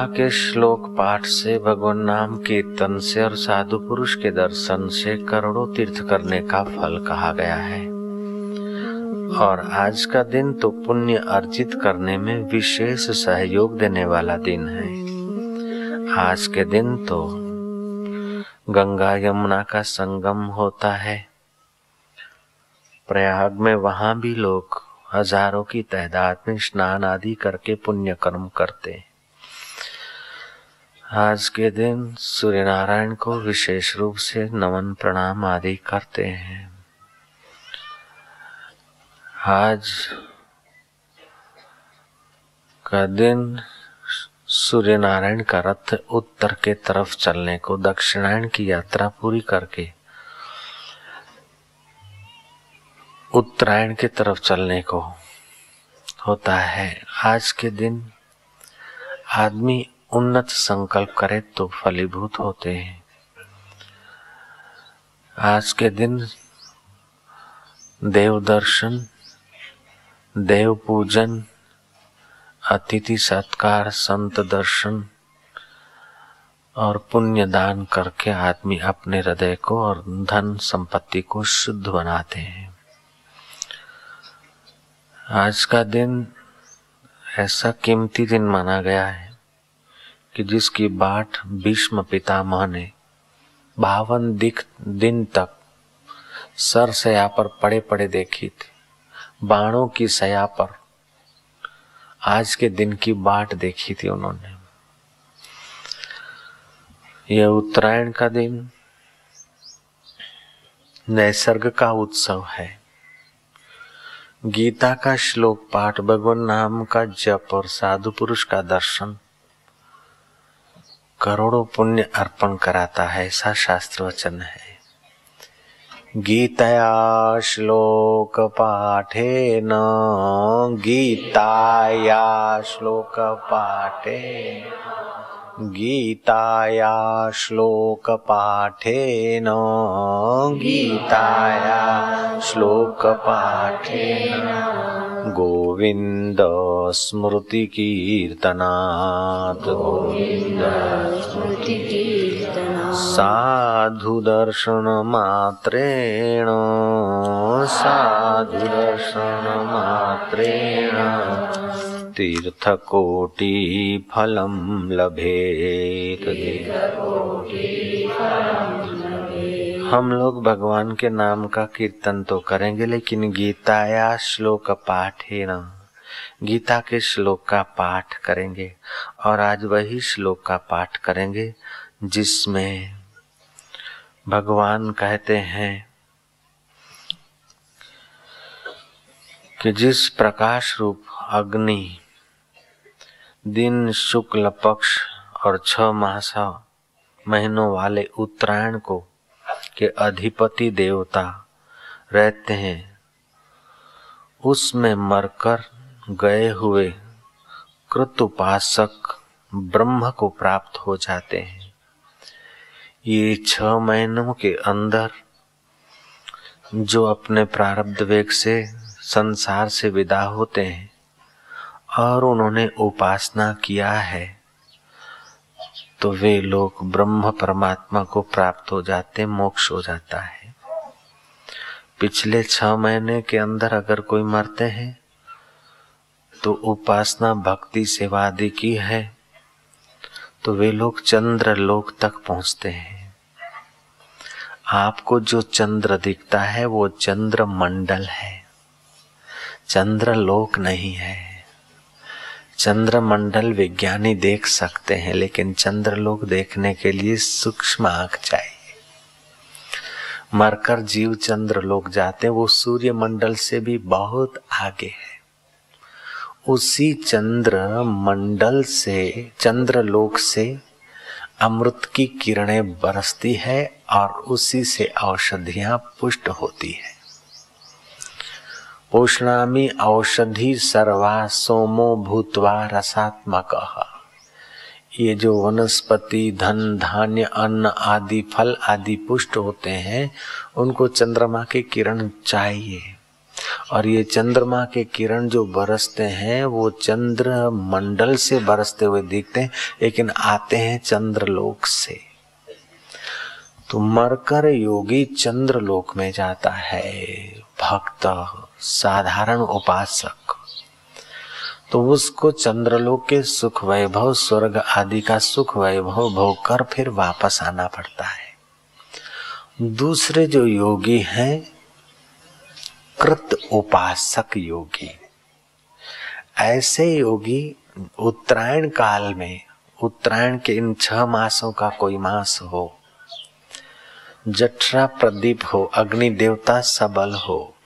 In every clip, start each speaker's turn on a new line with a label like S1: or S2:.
S1: गीता के श्लोक पाठ से भगवान नाम कीर्तन से और साधु पुरुष के दर्शन से करोड़ों तीर्थ करने का फल कहा गया है। और आज का दिन तो पुण्य अर्जित करने में विशेष सहयोग देने वाला दिन है। आज के दिन तो गंगा यमुना का संगम होता है। प्रयाग में वहाँ भी लोग हज़ारों की तादाद में स्नान आदि करके पुण्य कर्म करते हैं। आज के दिन सूर्य नारायण को विशेष रूप से नमन प्रणाम आदि करते हैं। आज का दिन सूर्य नारायण का रथ उत्तर के तरफ़ चलने को दक्षिणायन की यात्रा पूरी करके उत्तरायण की तरफ़ चलने को होता है। आज के दिन आदमी उन्नत संकल्प करे तो फलीभूत होते हैं। आज के दिन देव दर्शन, देव पूजन, अतिथि सत्कार, संत दर्शन और पुण्य दान करके आदमी अपने हृदय को और धन संपत्ति को शुद्ध बनाते हैं। आज का दिन ऐसा कीमती दिन माना गया है कि जिसकी बाट भीष्म पितामह ने बावन दिख दिन तक सर सया पर पड़े पड़े देखी थी। बाणों की सया पर आज के दिन की बाट देखी थी उन्होंने। यह उत्तरायण का दिन नैसर्ग का उत्सव है। गीता का श्लोक पाठ, भगवान नाम का जप और साधु पुरुष का दर्शन। करोड़ों पुण्य अर्पण कराता है, ऐसा शास्त्र वचन है। गीतया न, गीताया श्लोक पाठे गीताया न, गीताया श्लोक पाठे गोविंद स्मृति कीर्तनात्। गोविंद साधु दर्शन मात्रेण। साधु दर्शन मात्रेण। तीर्थकोटि फलं लभेत। हम लोग भगवान के नाम का कीर्तन तो करेंगे, लेकिन गीता या श्लोक पाठ ही न। गीता के श्लोक का पाठ करेंगे, और आज वही श्लोक का पाठ करेंगे, जिसमें भगवान कहते हैं कि जिस प्रकाश रूप अग्नि, दिन शुक्ल पक्ष और छ मास महीनों वाले उत्तरायण को के अधिपति देवता रहते हैं। उसमें मरकर गए हुए कृत उपासक ब्रह्म को प्राप्त हो जाते हैं। ये छह महीनों के अंदर जो अपने प्रारब्ध वेग से संसार से विदा होते हैं और उन्होंने उपासना किया है। तो वे लोग ब्रह्म परमात्मा को प्राप्त हो जाते, मोक्ष हो जाता है। पिछले छह महीने के अंदर अगर कोई मरते हैं तो उपासना, भक्ति, सेवा आदि की है तो वे लोग चंद्र लोक तक पहुँचते हैं। आपको जो चंद्र दिखता है, वो चंद्र मंडल है। चंद्र लोक नहीं है। चंद्र मंडल विज्ञानी देख सकते हैं, लेकिन चंद्र लोक देखने के लिए सूक्ष्म आँख चाहिए। मरकर जीव चंद्र लोक जाते वो सूर्य मंडल से भी बहुत आगे है। उसी चंद्र मंडल से, चंद्र लोक से अमृत की किरणें बरसती है और उसी से औषधियाँ पुष्ट होती है। पोषणामी औषधि सर्वा सोमो भूतवा रसात्मक। ये जो वनस्पति, धन, धान्य, अन्न आदि, फल आदि पुष्ट होते हैं, उनको चंद्रमा के किरण चाहिए। और ये चंद्रमा के किरण जो बरसते हैं, वो चंद्र मंडल से बरसते हुए दिखते हैं, लेकिन आते हैं चंद्रलोक से। तो मरकर योगी चंद्रलोक में जाता है, भक्त साधारण उपासक। तो उसको चंद्रलोक के सुख वैभव, स्वर्ग आदि का सुख वैभव भोग कर फिर वापस आना पड़ता है। दूसरे जो योगी हैं, कृत उपासक योगी। ऐसे योगी उत्तरायण काल में, उत्तरायण के इन छह मासों का कोई मास हो जठरा प्रदीप हो, अग्नि देवता सबल हो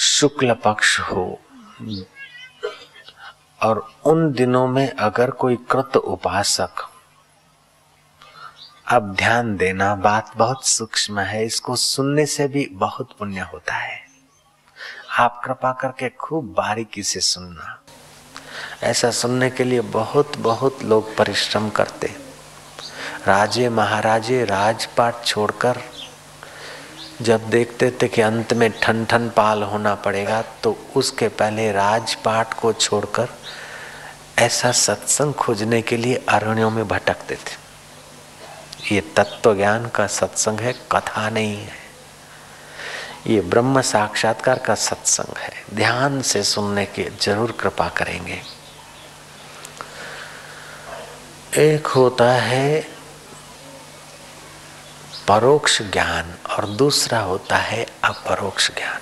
S1: शुक्ल पक्ष हो। और उन दिनों में अगर कोई कृत उपासक, अब ध्यान देना बात बहुत सूक्ष्म है, इसको सुनने से भी बहुत पुण्य होता है। आप कृपा करके खूब बारीकी से सुनना। ऐसा सुनने के लिए बहुत बहुत लोग परिश्रम करते। राजे महाराजे राजपाट छोड़कर जब देखते थे कि अंत में ठन ठन पाल होना पड़ेगा तो उसके पहले राजपाट को छोड़कर ऐसा सत्संग खोजने के लिए अरण्यों में भटकते थे। ये तत्व ज्ञान का सत्संग है, कथा नहीं है। ये ब्रह्म साक्षात्कार का सत्संग है। ध्यान से सुनने की ज़रूर कृपा करेंगे। एक होता है परोक्ष ज्ञान और दूसरा होता है अपरोक्ष ज्ञान।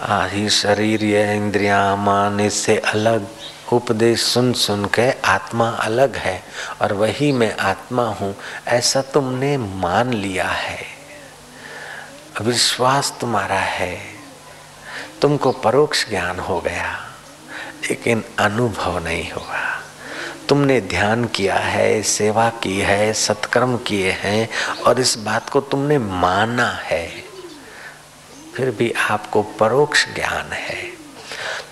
S1: आही शरीर, ये इंद्रिया, मान, इससे अलग, उपदेश सुन सुन के आत्मा अलग है और वही मैं आत्मा हूँ, ऐसा तुमने मान लिया है। विश्वास तुम्हारा है। तुमको परोक्ष ज्ञान हो गया, लेकिन अनुभव नहीं हुआ तुमने ध्यान किया है, सेवा की है, सत्कर्म किए हैं और इस बात को तुमने माना है, फिर भी आपको परोक्ष ज्ञान है।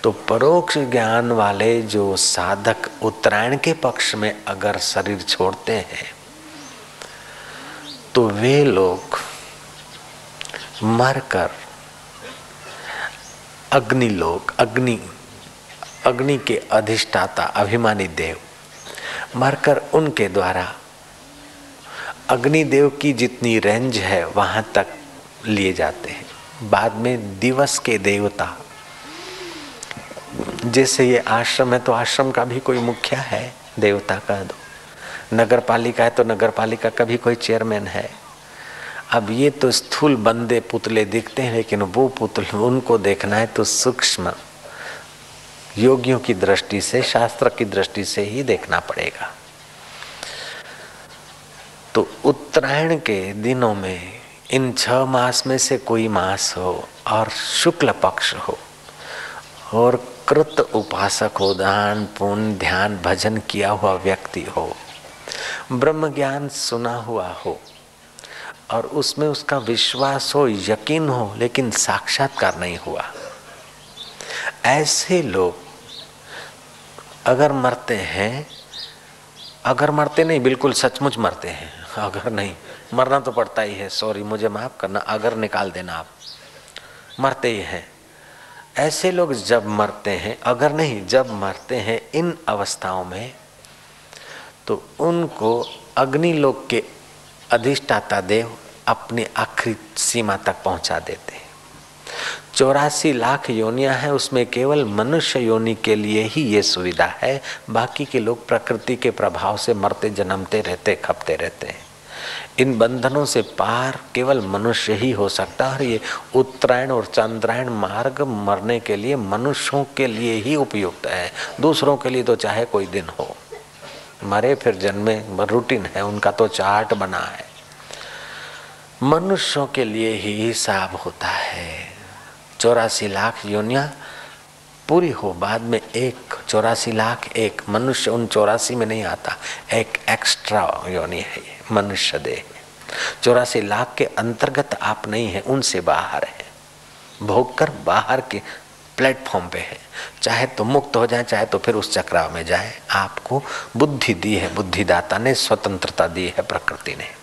S1: तो परोक्ष ज्ञान वाले जो साधक उत्तरायण के पक्ष में अगर शरीर छोड़ते हैं तो वे लोग मरकर अग्नि लोग अग्नि अग्नि के अधिष्ठाता, अभिमानी देव मरकर उनके द्वारा। अग्निदेव की जितनी रेंज है, वहाँ तक लिए जाते हैं। बाद में दिवस के देवता। जैसे ये आश्रम है तो आश्रम का भी कोई मुखिया है? देवता का दो। नगर पालिका है तो नगर पालिका का भी कोई चेयरमैन है। अब ये तो स्थूल बंदे पुतले दिखते हैं, लेकिन वो पुतले, उनको देखना है तो सूक्ष्म। योगियों की दृष्टि से, शास्त्र की दृष्टि से ही देखना पड़ेगा। तो उत्तरायण के दिनों में, इन छह मास में से कोई मास हो और शुक्ल पक्ष हो, और कृत उपासक हो, दान, पुण्य, ध्यान, भजन किया हुआ व्यक्ति हो, ब्रह्म ज्ञान सुना हुआ हो, और उसमें उसका विश्वास हो, यकीन हो, लेकिन साक्षात्कार नहीं हुआ। ऐसे लोग अगर मरते हैं, अगर मरते नहीं, बिल्कुल सचमुच मरते हैं। अगर नहीं, मरना तो पड़ता ही है, सॉरी, मुझे माफ़ करना, अगर निकाल देना आप। मरते ही हैं। ऐसे लोग जब मरते हैं, अगर नहीं, जब मरते हैं इन अवस्थाओं में तो उनको अग्निलोक के अधिष्ठाता देव अपनी आखिरी सीमा तक पहुँचा देते हैं। चौरासी लाख योनिया हैं, उसमें केवल मनुष्य योनि के लिए ही ये सुविधा है। बाकी के लोग प्रकृति के प्रभाव से मरते, जन्मते रहते, खपते रहते हैं। इन बंधनों से पार केवल मनुष्य ही हो सकता है, और ये उत्तरायण और चंद्रायण मार्ग मरने के लिए मनुष्यों के लिए ही उपयुक्त है। दूसरों के लिए तो चाहे कोई दिन हो। मरे फिर जन्मे, रूटीन है, उनका तो चार्ट बना है। मनुष्यों के लिए ही हिसाब होता है। चौरासी लाख योनिया, पूरी हो बाद में एक चौरासी लाख, एक मनुष्य उन चौरासी में नहीं आता, एक एक्स्ट्रा योनि है मनुष्य देह चौरासी लाख के अंतर्गत आप नहीं है, उनसे बाहर है। भोग कर बाहर के प्लेटफॉर्म पे है। चाहे तो मुक्त हो जाए, चाहे तो फिर उस चक्राव में जाए। आपको बुद्धि दी है, बुद्धिदाता ने, स्वतंत्रता दी है, प्रकृति ने।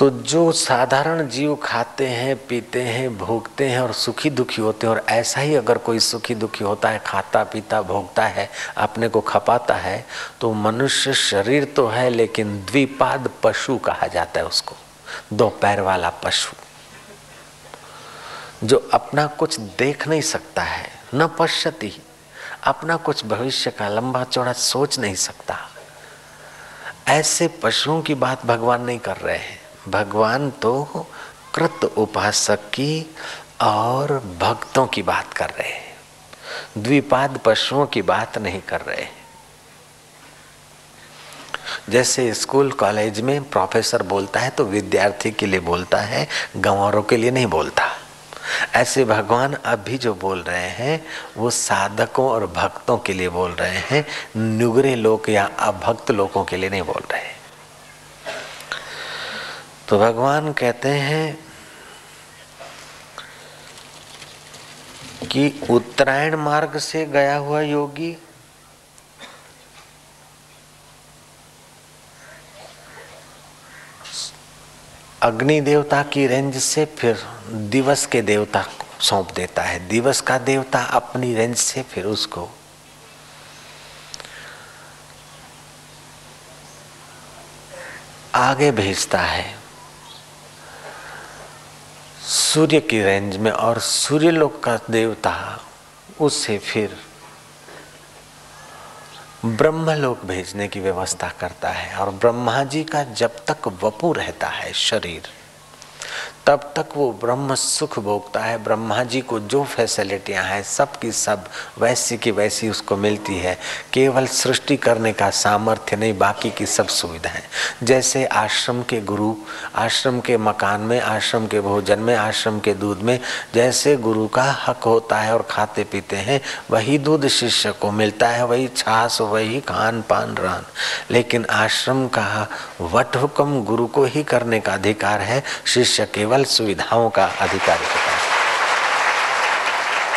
S1: तो जो साधारण जीव खाते हैं, पीते हैं, भोगते हैं और सुखी दुखी होते हैं और ऐसा ही अगर कोई सुखी दुखी होता है, खाता, पीता, भोगता है, अपने को खपाता है तो मनुष्य शरीर तो है लेकिन द्विपाद पशु कहा जाता है उसको। दो पैर वाला पशु, जो अपना कुछ देख नहीं सकता है, न पश्यति, अपना कुछ भविष्य का लंबा चौड़ा सोच नहीं सकता। ऐसे पशुओं की बात भगवान नहीं कर रहे हैं। भगवान तो कृत उपासक की और भक्तों की बात कर रहे हैं। द्विपाद पशुओं की बात नहीं कर रहे हैं। जैसे स्कूल, कॉलेज में प्रोफेसर बोलता है तो विद्यार्थी के लिए बोलता है, गंवारों के लिए नहीं बोलता। ऐसे भगवान अभी जो बोल रहे हैं, वो साधकों और भक्तों के लिए बोल रहे हैं, नुगरे लोग या अभक्त लोगों के लिए नहीं बोल रहे हैं। तो भगवान कहते हैं कि उत्तरायण मार्ग से गया हुआ योगी अग्नि देवता की रेंज से फिर दिवस के देवता को सौंप देता है। दिवस का देवता अपनी रेंज से फिर उसको आगे भेजता है। सूर्य की रेंज में और सूर्य लोक का देवता, उसे फिर ब्रह्मलोक भेजने की व्यवस्था करता है और ब्रह्मा जी का जब तक वपु रहता है शरीर तब तक वो ब्रह्म सुख भोगता है, ब्रह्मा जी को जो फैसिलिटियाँ हैं, सब की सब वैसी की वैसी उसको मिलती है। केवल सृष्टि करने का सामर्थ्य नहीं, बाकी की सब सुविधाएँ। जैसे आश्रम के गुरु, आश्रम के मकान में, आश्रम के भोजन में, आश्रम के दूध में, जैसे गुरु का हक होता है और खाते पीते हैं, वही दूध शिष्य को मिलता है, वही छाछ, वही खान पान, रान। लेकिन आश्रम का वट हुक्म गुरु को ही करने का अधिकार है, शिष्य केवल सुविधाओं का अधिकारी होता है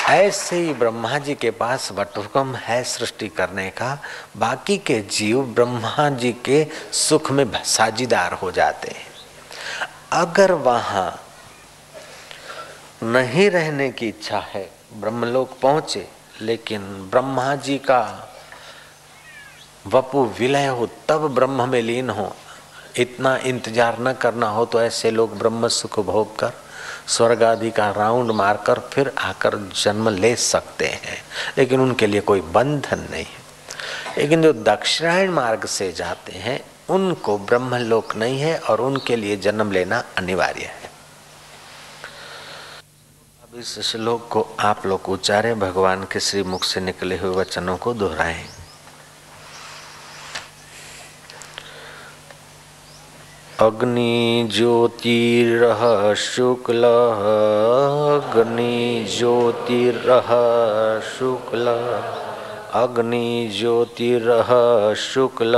S1: ऐसे ही ब्रह्मा जी के पास वटुकम है सृष्टि करने का, बाकी के जीव ब्रह्मा जी के सुख में साझीदार हो जाते हैं। अगर वहाँ नहीं रहने की इच्छा है, ब्रह्मलोक पहुँचे, लेकिन ब्रह्मा जी का वपु विलय हो, तब ब्रह्म में लीन हो। इतना इंतज़ार न करना हो तो ऐसे लोग ब्रह्म सुख भोग कर स्वर्ग आदि का राउंड मारकर फिर आकर जन्म ले सकते हैं। लेकिन उनके लिए कोई बंधन नहीं है। लेकिन जो दक्षिणायन मार्ग से जाते हैं, उनको ब्रह्मलोक नहीं है और उनके लिए जन्म लेना अनिवार्य है। अब इस श्लोक को आप लोग उच्चारे, भगवान के श्री मुख से निकले हुए वचनों को दोहराएँ। अग्निज्योतिरः शुक्लः अग्निज्योतिरः शुक्लः अग्निज्योतिरः शुक्ल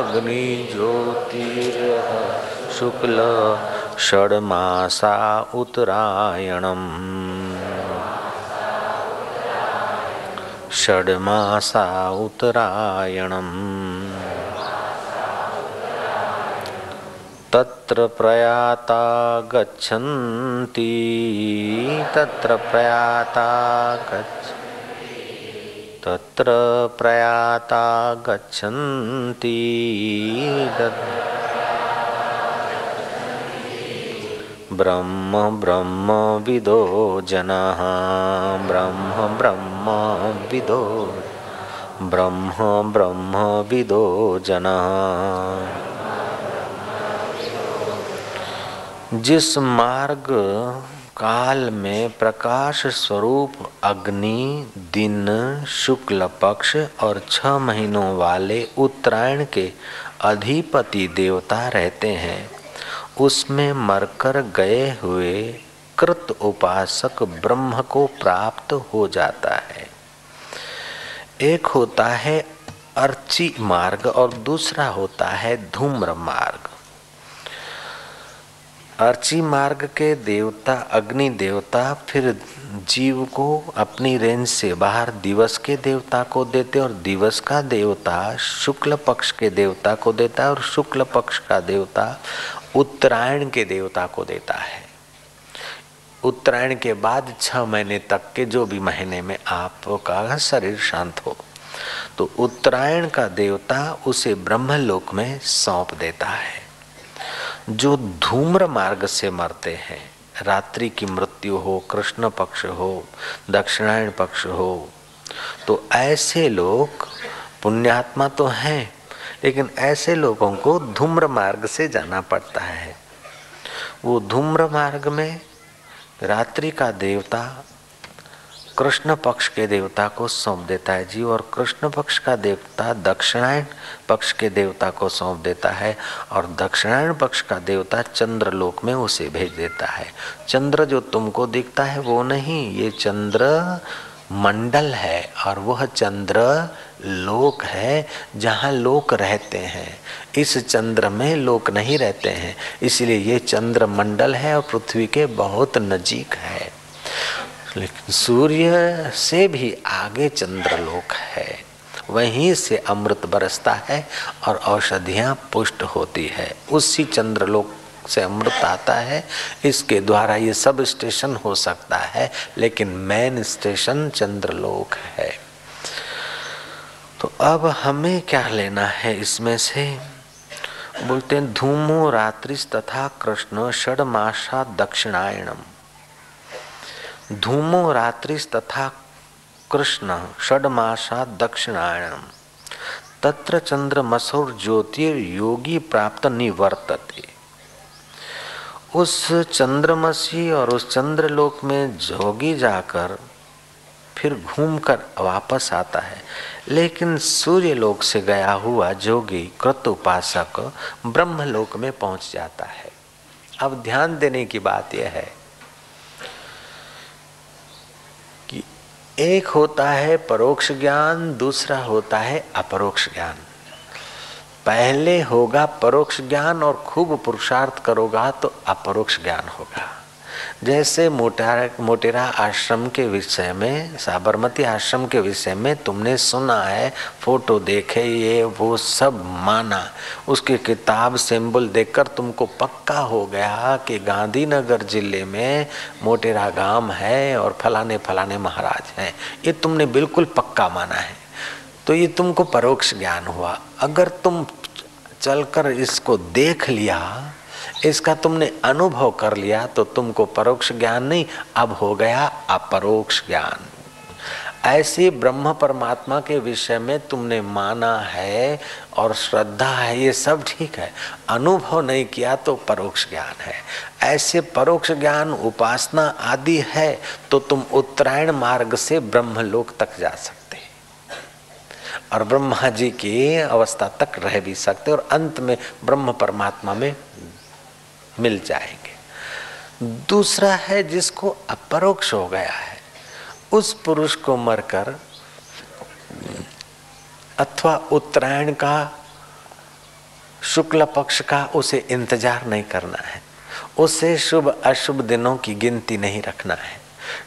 S1: अग्निज्योतिरः शुक्ल। षड्मासा उत्तरायणम्। षड्मासा उत्तरायणम्। तत्र प्रयाता गच्छन्ति। तत्र प्रयाता गच्छ तत्र प्रयाता गच्छन्ति। ब्रह्म ब्रह्म विदो जनाः। ब्रह्म ब्रह्म विदो ब्रह्म ब्रह्म विदो जनाः। जिस मार्ग काल में प्रकाश स्वरूप अग्नि, दिन, शुक्ल पक्ष और छह महीनों वाले उत्तरायण के अधिपति देवता रहते हैं, उसमें मरकर गए हुए कृत उपासक ब्रह्म को प्राप्त हो जाता है। एक होता है अर्ची मार्ग और दूसरा होता है धूम्र मार्ग। अर्ची मार्ग के देवता, अग्नि देवता फिर जीव को अपनी रेंज से बाहर दिवस के देवता को देते और दिवस का देवता शुक्ल पक्ष के देवता को देता है और शुक्ल पक्ष का देवता उत्तरायण के देवता को देता है। उत्तरायण के बाद छह महीने तक के जो भी महीने में आपका शरीर शांत हो तो उत्तरायण का देवता उसे ब्रह्मलोक में सौंप देता है। जो धूम्र मार्ग से मरते हैं, रात्रि की मृत्यु हो, कृष्ण पक्ष हो दक्षिणायण पक्ष हो तो ऐसे लोग पुण्यात्मा तो हैं, लेकिन ऐसे लोगों को धूम्र मार्ग से जाना पड़ता है। वो धूम्र मार्ग में रात्रि का देवता कृष्ण पक्ष के देवता को सौंप देता है। जी और कृष्ण पक्ष का देवता दक्षिणायन पक्ष के देवता को सौंप देता है और दक्षिणायन पक्ष का देवता चंद्र लोक में उसे भेज देता है। चंद्र जो तुमको दिखता है वो नहीं, ये चंद्र मंडल है और वह चंद्र लोक है जहाँ लोक रहते हैं। इस चंद्र में लोक नहीं रहते हैं, इसलिए ये चंद्र मंडल है और पृथ्वी के बहुत नजीक है। लेकिन सूर्य से भी आगे चंद्रलोक है। वहीं से अमृत बरसता है और औषधियाँ पुष्ट होती है। उसी चंद्रलोक से अमृत आता है। इसके द्वारा ये सब स्टेशन हो सकता है, लेकिन मेन स्टेशन चंद्रलोक है। तो अब हमें क्या लेना है इसमें से? बोलते हैं, धूमो रात्रि तथा कृष्ण षडमाशा दक्षिणायणम धूमो रात्रि तथा कृष्ण, षडमासा दक्षिणायण तत्र चंद्र मसौर ज्योतिर योगी प्राप्त निवर्तते। उस चंद्रमसी और उस चंद्रलोक में जोगी जाकर फिर घूमकर वापस आता है। लेकिन सूर्य लोक से गया हुआ जोगी कृत उपासक ब्रह्मलोक में पहुँच जाता है। अब ध्यान देने की बात यह है एक होता है परोक्ष ज्ञान, दूसरा होता है अपरोक्ष ज्ञान। पहले होगा परोक्ष ज्ञान और खूब पुरुषार्थ करोगा तो अपरोक्ष ज्ञान होगा। जैसे मोटेरा मोटेरा आश्रम के विषय में, साबरमती आश्रम के विषय में तुमने सुना है, फ़ोटो देखे, ये वो सब माना। उसकी किताब सिंबल देखकर तुमको पक्का हो गया कि गांधीनगर ज़िले में मोटेरा गाँव है और फलाने फलाने महाराज हैं। ये तुमने बिल्कुल पक्का माना है। तो ये तुमको परोक्ष ज्ञान हुआ। अगर तुम चलकर इसको देख लिया इसका तुमने अनुभव कर लिया तो तुमको परोक्ष ज्ञान नहीं, अब हो गया अपरोक्ष ज्ञान। ऐसे ब्रह्म परमात्मा के विषय में तुमने माना है और श्रद्धा है, ये सब ठीक है। अनुभव नहीं किया तो परोक्ष ज्ञान है। ऐसे परोक्ष ज्ञान, उपासना आदि है तो तुम उत्तरायण मार्ग से ब्रह्मलोक तक जा सकते। और ब्रह्मा जी की अवस्था तक रह भी सकते और अंत में ब्रह्म परमात्मा में मिल जाएँगे। दूसरा है जिसको अपरोक्ष हो गया है, उस पुरुष को मरकर, अथवा उत्तरायण का, शुक्ल पक्ष का उसे इंतज़ार नहीं करना है। उसे शुभ, अशुभ दिनों की गिनती नहीं रखना है,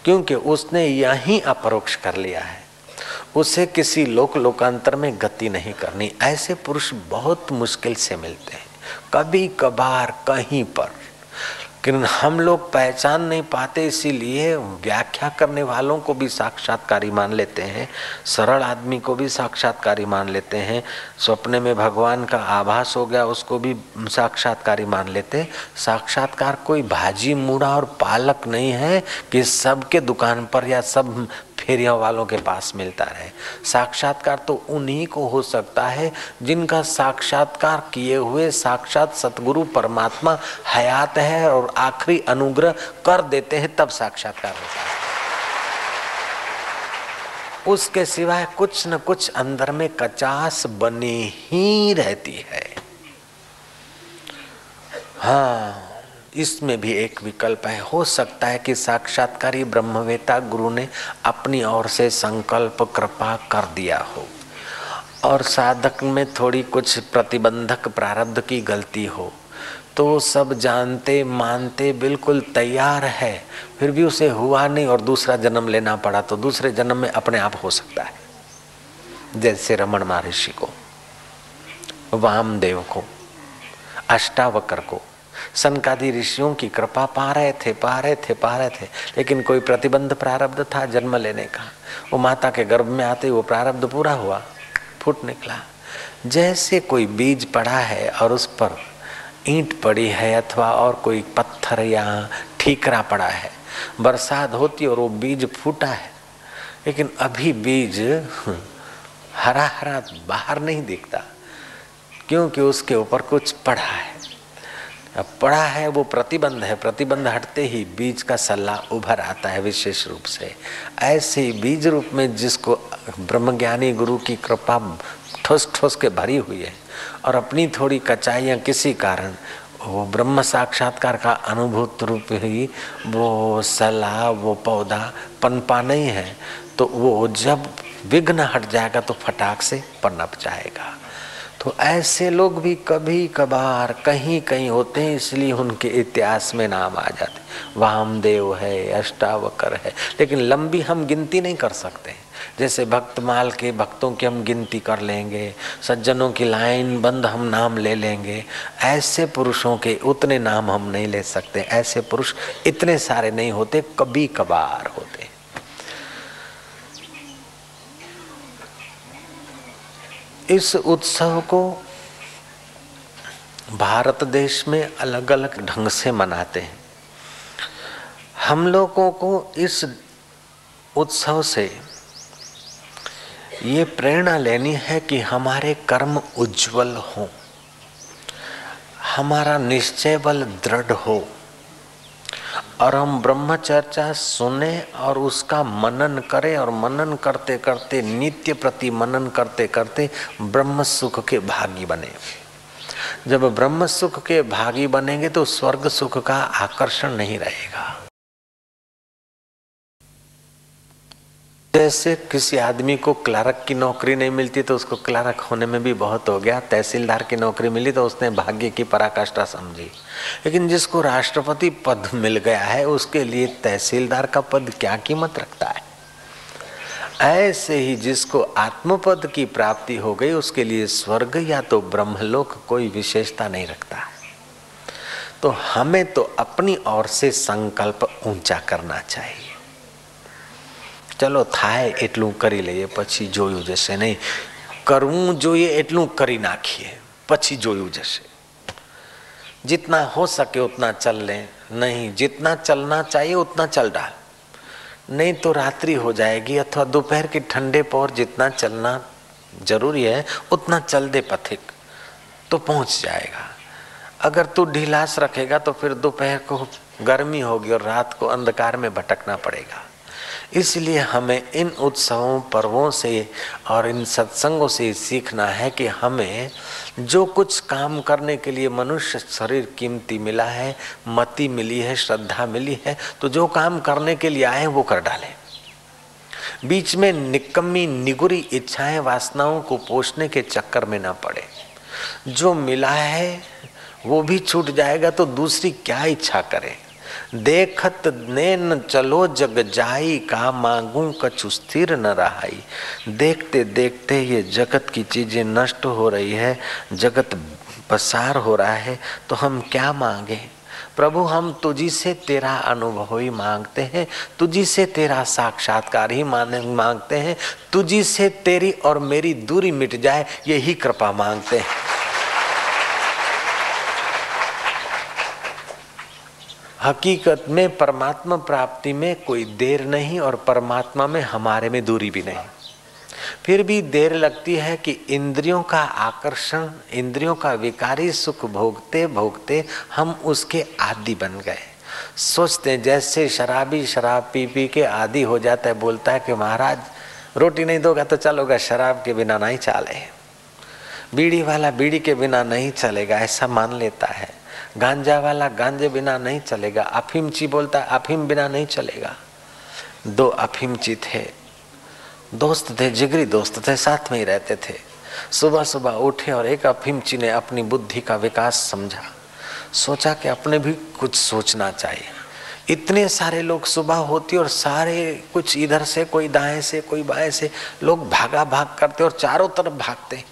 S1: क्योंकि उसने यही अपरोक्ष कर लिया है। उसे किसी लोक लोकांतर में गति नहीं करनी। ऐसे पुरुष बहुत मुश्किल से मिलते हैं। कभी कभार कहीं पर। लेकिन हम लोग पहचान नहीं पाते, इसीलिए व्याख्या करने वालों को भी साक्षात्कारी मान लेते हैं, सरल आदमी को भी साक्षात्कारी मान लेते हैं, सपने में भगवान का आभास हो गया, उसको भी साक्षात्कारी मान लेते साक्षात्कार कोई भाजी मूड़ा और पालक नहीं है कि सबके दुकान पर या सब फेरिया वालों के पास मिलता रहे। साक्षात्कार तो उन्हीं को हो सकता है जिनका साक्षात्कार किए हुए साक्षात सतगुरु परमात्मा हयात है और आखिरी अनुग्रह कर देते हैं, तब साक्षात्कार होता है। उसके सिवाय कुछ न कुछ अंदर में कचास बनी ही रहती है। हाँ। इसमें भी एक विकल्प है। हो सकता है कि साक्षात्कारी ब्रह्मवेता गुरु ने अपनी ओर से संकल्प कृपा कर दिया हो और साधक में थोड़ी कुछ प्रतिबंधक प्रारब्ध की गलती हो। तो सब जानते, मानते बिल्कुल तैयार है। फिर भी उसे हुआ नहीं और दूसरा जन्म लेना पड़ा तो दूसरे जन्म में अपने आप हो सकता है। जैसे रमन महर्षि को, वामदेव को, अष्टावकर को सनकादि ऋषियों की कृपा पा रहे थे, पा रहे थे, पा रहे थे। लेकिन कोई प्रतिबंध प्रारब्ध था जन्म लेने का। वो माता के गर्भ में आते ही वो प्रारब्ध पूरा हुआ। फूट निकला। जैसे कोई बीज पड़ा है और उस पर ईंट पड़ी है अथवा और कोई पत्थर या ठीकरा पड़ा है, बरसात होती और वो बीज फूटा है। लेकिन अभी बीज हरा हरा बाहर नहीं दिखता, क्योंकि उसके ऊपर कुछ पड़ा है। अब पड़ा है वो प्रतिबंध है, प्रतिबंध हटते ही बीज का सलाह उभर आता है विशेष रूप से। ऐसे बीज रूप में जिसको ब्रह्मज्ञानी गुरु की कृपा ठोस ठोस के भरी हुई है और अपनी थोड़ी कचाइयाँ किसी कारण, वो ब्रह्म साक्षात्कार का अनुभूत रूप ही वो सलाह वो पौधा पनपा नहीं है तो वो जब विघ्न हट जाएगा तो फटाक से पनप जाएगा। तो ऐसे लोग भी कभी कभार कहीं कहीं होते हैं, इसलिए उनके इतिहास में नाम आ जाते वामदेव है, अष्टावकर है, लेकिन लंबी हम गिनती नहीं कर सकते। जैसे भक्तमाल के भक्तों की हम गिनती कर लेंगे, सज्जनों की लाइन बंद हम नाम ले लेंगे। ऐसे पुरुषों के उतने नाम हम नहीं ले सकते, ऐसे पुरुष इतने सारे नहीं होते, कभी कभार होते। इस उत्सव को भारत देश में अलग अलग ढंग से मनाते हैं। हम लोगों को इस उत्सव से ये प्रेरणा लेनी है कि हमारे कर्म उज्जवल हो, हमारा निश्चय बल दृढ़ हो। और हम ब्रह्मचर्चा सुने और उसका मनन करें और मनन करते करते, नित्य प्रति मनन करते करते ब्रह्म सुख के भागी बने। जब ब्रह्म सुख के भागी बनेंगे तो स्वर्ग सुख का आकर्षण नहीं रहेगा। जैसे किसी आदमी को क्लार्क की नौकरी नहीं मिलती तो उसको क्लार्क होने में भी बहुत हो गया। तहसीलदार की नौकरी मिली तो उसने भाग्य की पराकाष्ठा समझी। लेकिन जिसको राष्ट्रपति पद मिल गया है, उसके लिए तहसीलदार का पद क्या कीमत रखता है? ऐसे ही जिसको आत्मपद की प्राप्ति हो गई, उसके लिए स्वर्ग या तो ब्रह्मलोक कोई विशेषता नहीं रखता तो हमें तो अपनी ओर से संकल्प ऊँचा करना चाहिए। ચલો થાય એટલું કરી લઈએ પછી જોયું જશે નહીં કરવું જોઈએ એટલું કરી નાખીએ પછી જોયું જશે जितना हो सके उतना चल लें नहीं जितना चलना चाहिए उतना चल डाल नहीं तो रात्रि हो जाएगी अथवा दोपहर के ठंडे पर जितना चलना जरूरी है उतना चल दे पथिक तो पहुंच जाएगा अगर तू ढीलास रखेगा तो फिर दोपहर को गर्मी होगी और रात को अंधकार में भटकना पड़ेगा इसलिए हमें इन उत्सवों, पर्वों से और इन सत्संगों से सीखना है कि हमें जो कुछ काम करने के लिए मनुष्य शरीर कीमती मिला है, मति मिली है, श्रद्धा मिली है तो जो काम करने के लिए आए वो कर डालें। बीच में निकम्मी, निगुरी इच्छाएँ, वासनाओं को पोषने के चक्कर में ना पड़े। जो मिला है, वो भी छूट जाएगा तो दूसरी क्या इच्छा करें? देखत नैन चलो जग जाई का मांगू कछु स्थिर न रहाई। देखते देखते ये जगत की चीज़ें नष्ट हो रही है, जगत पसार हो रहा है तो हम क्या मांगे? प्रभु, हम तुझी से तेरा अनुभव ही मांगते हैं, तुझी से तेरा साक्षात्कार ही माने, मांगते हैं, तुझी से तेरी और मेरी दूरी मिट जाए, यही कृपा मांगते हैं। हकीकत में परमात्मा प्राप्ति में कोई देर नहीं और परमात्मा में हमारे में दूरी भी नहीं। फिर भी देर लगती है कि इंद्रियों का आकर्षण, इंद्रियों का विकारी सुख भोगते भोगते हम उसके आदि बन गए। सोचते हैं, जैसे शराबी शराब पी पी के आदि हो जाता है, बोलता है कि महाराज, रोटी नहीं दोगा तो चलोगा, शराब के बिना नहीं चाले। बीड़ी वाला बीड़ी के बिना नहीं चलेगा, ऐसा मान लेता है। गांजा वाला गांजे बिना नहीं चलेगा। अफीमची बोलता है, अफीम बिना नहीं चलेगा। दो अफीमची थे। दोस्त थे, जिगरी दोस्त थे, साथ में ही रहते थे। सुबह सुबह उठे और एक अफीमची ने अपनी बुद्धि का विकास समझा। सोचा कि अपने भी कुछ सोचना चाहिए। इतने सारे लोग सुबह होती और सारे कुछ इधर से, कोई दाएँ से, कोई बाएँ से, लोग भागा भाग करते और चारों तरफ़ भागते।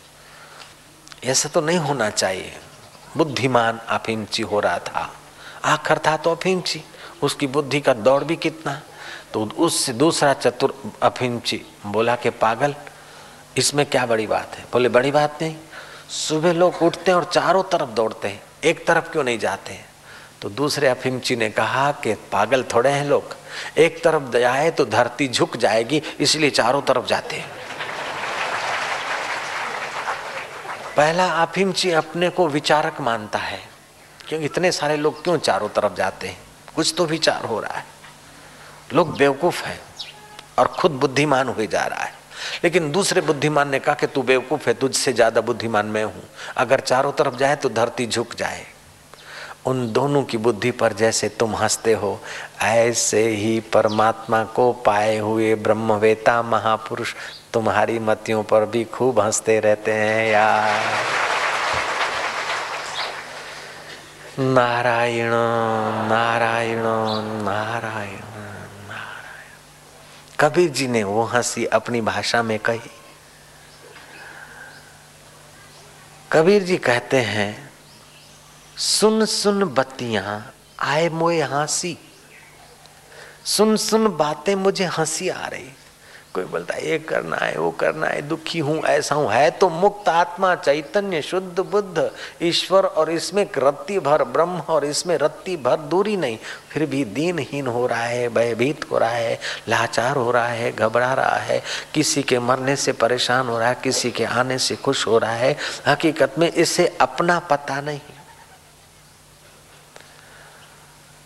S1: ऐसा तो नहीं होना चाहिए। बुद्धिमान अफिमची हो रहा था। आखिर था तो अफिमची उसकी बुद्धि का दौड़ भी कितना। तो उससे दूसरा चतुर अफिमची बोला कि, पागल, इसमें क्या बड़ी बात है? बोले, बड़ी बात नहीं। सुबह लोग उठते हैं और चारों तरफ़ दौड़ते हैं। एक तरफ़ क्यों नहीं जाते हैं? तो दूसरे अफिमची ने कहा कि, पागल थोड़े हैं लोग। एक तरफ़ जाए तो धरती झुक जाएगी, इसलिए चारों तरफ़ जाते हैं। पहला अफिमची अपने को विचारक मानता है। क्योंकि इतने सारे लोग क्यों चारों तरफ़ जाते हैं? कुछ तो विचार हो रहा है। लोग बेवकूफ़ हैं और खुद बुद्धिमान हुए जा रहा है। लेकिन दूसरे बुद्धिमान ने कहा कि तू बेवकूफ़ है, तुझसे ज़्यादा बुद्धिमान मैं हूँ। अगर चारों तरफ़ जाए तो धरती झुक जाए। उन दोनों की बुद्धि पर जैसे तुम हँसते हो, ऐसे ही परमात्मा को पाए हुए ब्रह्मवेता महापुरुष तुम्हारी मतियों पर भी खूब हँसते रहते हैं यार। नारायण नारायण नारायण नारायण। कबीर जी ने वो हँसी अपनी भाषा में कही। कबीर जी कहते हैं, सुन सुन बत्तियाँ, आए मोए हँसी। सुन सुन बातें मुझे हँसी आ रही। कोई बोलता है, ये करना है, वो करना है, दुखी हूँ, ऐसा हूँ। है तो मुक्त आत्मा, चैतन्य, शुद्ध बुद्ध, ईश्वर और इसमें रत्ती भर, ब्रह्म और इसमें रत्ती भर दूरी नहीं। फिर भी दीनहीन हो रहा है, भयभीत हो रहा है, लाचार हो रहा है, घबरा रहा है, किसी के मरने से परेशान हो रहा है, किसी के आने से खुश हो रहा है। हकीकत में इसे अपना पता नहीं।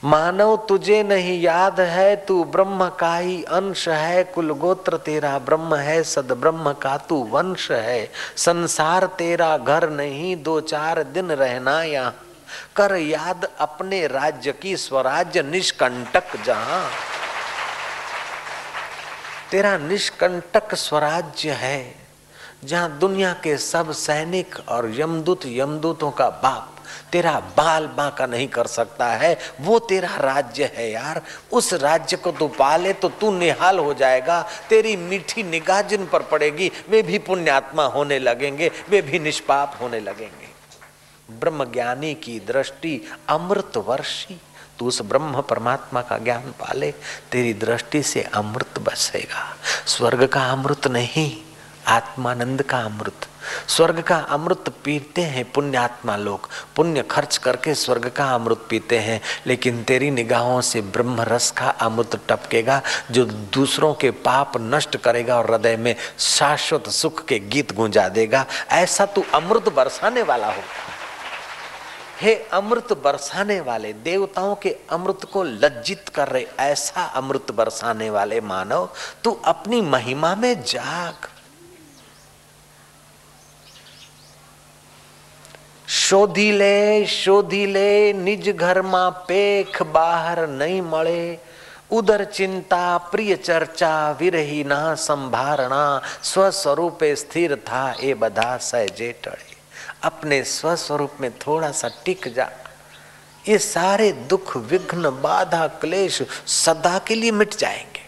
S1: मानव तुझे नहीं याद है, तू ब्रह्म का ही अंश है। कुल गोत्र तेरा ब्रह्म है, सद ब्रह्म का तू वंश है। संसार तेरा घर नहीं, दो चार दिन रहना यहाँ कर याद अपने राज्य की स्वराज्य निष्कंटक जहाँ। तेरा निष्कंटक स्वराज्य है, जहाँ दुनिया के सब सैनिक और यमदूत यमदूतों का बाप तेरा बाल बांका नहीं कर सकता है, वो तेरा राज्य है यार। उस राज्य को तू पाले तो तू निहाल हो जाएगा। तेरी मीठी निगाह जिन पर पड़ेगी, वे भी पुण्यात्मा होने लगेंगे, वे भी निष्पाप होने लगेंगे। ब्रह्म ज्ञानी की दृष्टि अमृत वर्षी तू उस ब्रह्म परमात्मा का ज्ञान पाले, तेरी दृष्टि से अमृत बसेगा। स्वर्ग का अमृत नहीं, आत्मानंद का अमृत। स्वर्ग का अमृत पीते हैं पुण्यात्मा लोग। पुण्य खर्च करके स्वर्ग का अमृत पीते हैं, लेकिन तेरी निगाहों से ब्रह्म रस का अमृत टपकेगा, जो दूसरों के पाप नष्ट करेगा और हृदय में शाश्वत सुख के गीत गुंजा देगा। ऐसा तू अमृत बरसाने वाला हो। हे अमृत बरसाने वाले, देवताओं के अमृत को लज्जित कर रहे, ऐसा अमृत बरसाने वाले मानव, तू अपनी महिमा में जाग। શોધી લે શોધી લે નિજ ઘરમાં પેખ બહાર નહીં મળે ઉદર ચિંતા પ્રિય ચર્ચા વિરહીના સંભારણા स्वस्वरूपे स्थिर था ये बधा सहजे टड़े अपने स्वस्वरूप में थोड़ा सा टिक जा ये सारे दुख विघ्न बाधा क्लेश सदा के लिए मिट जाएंगे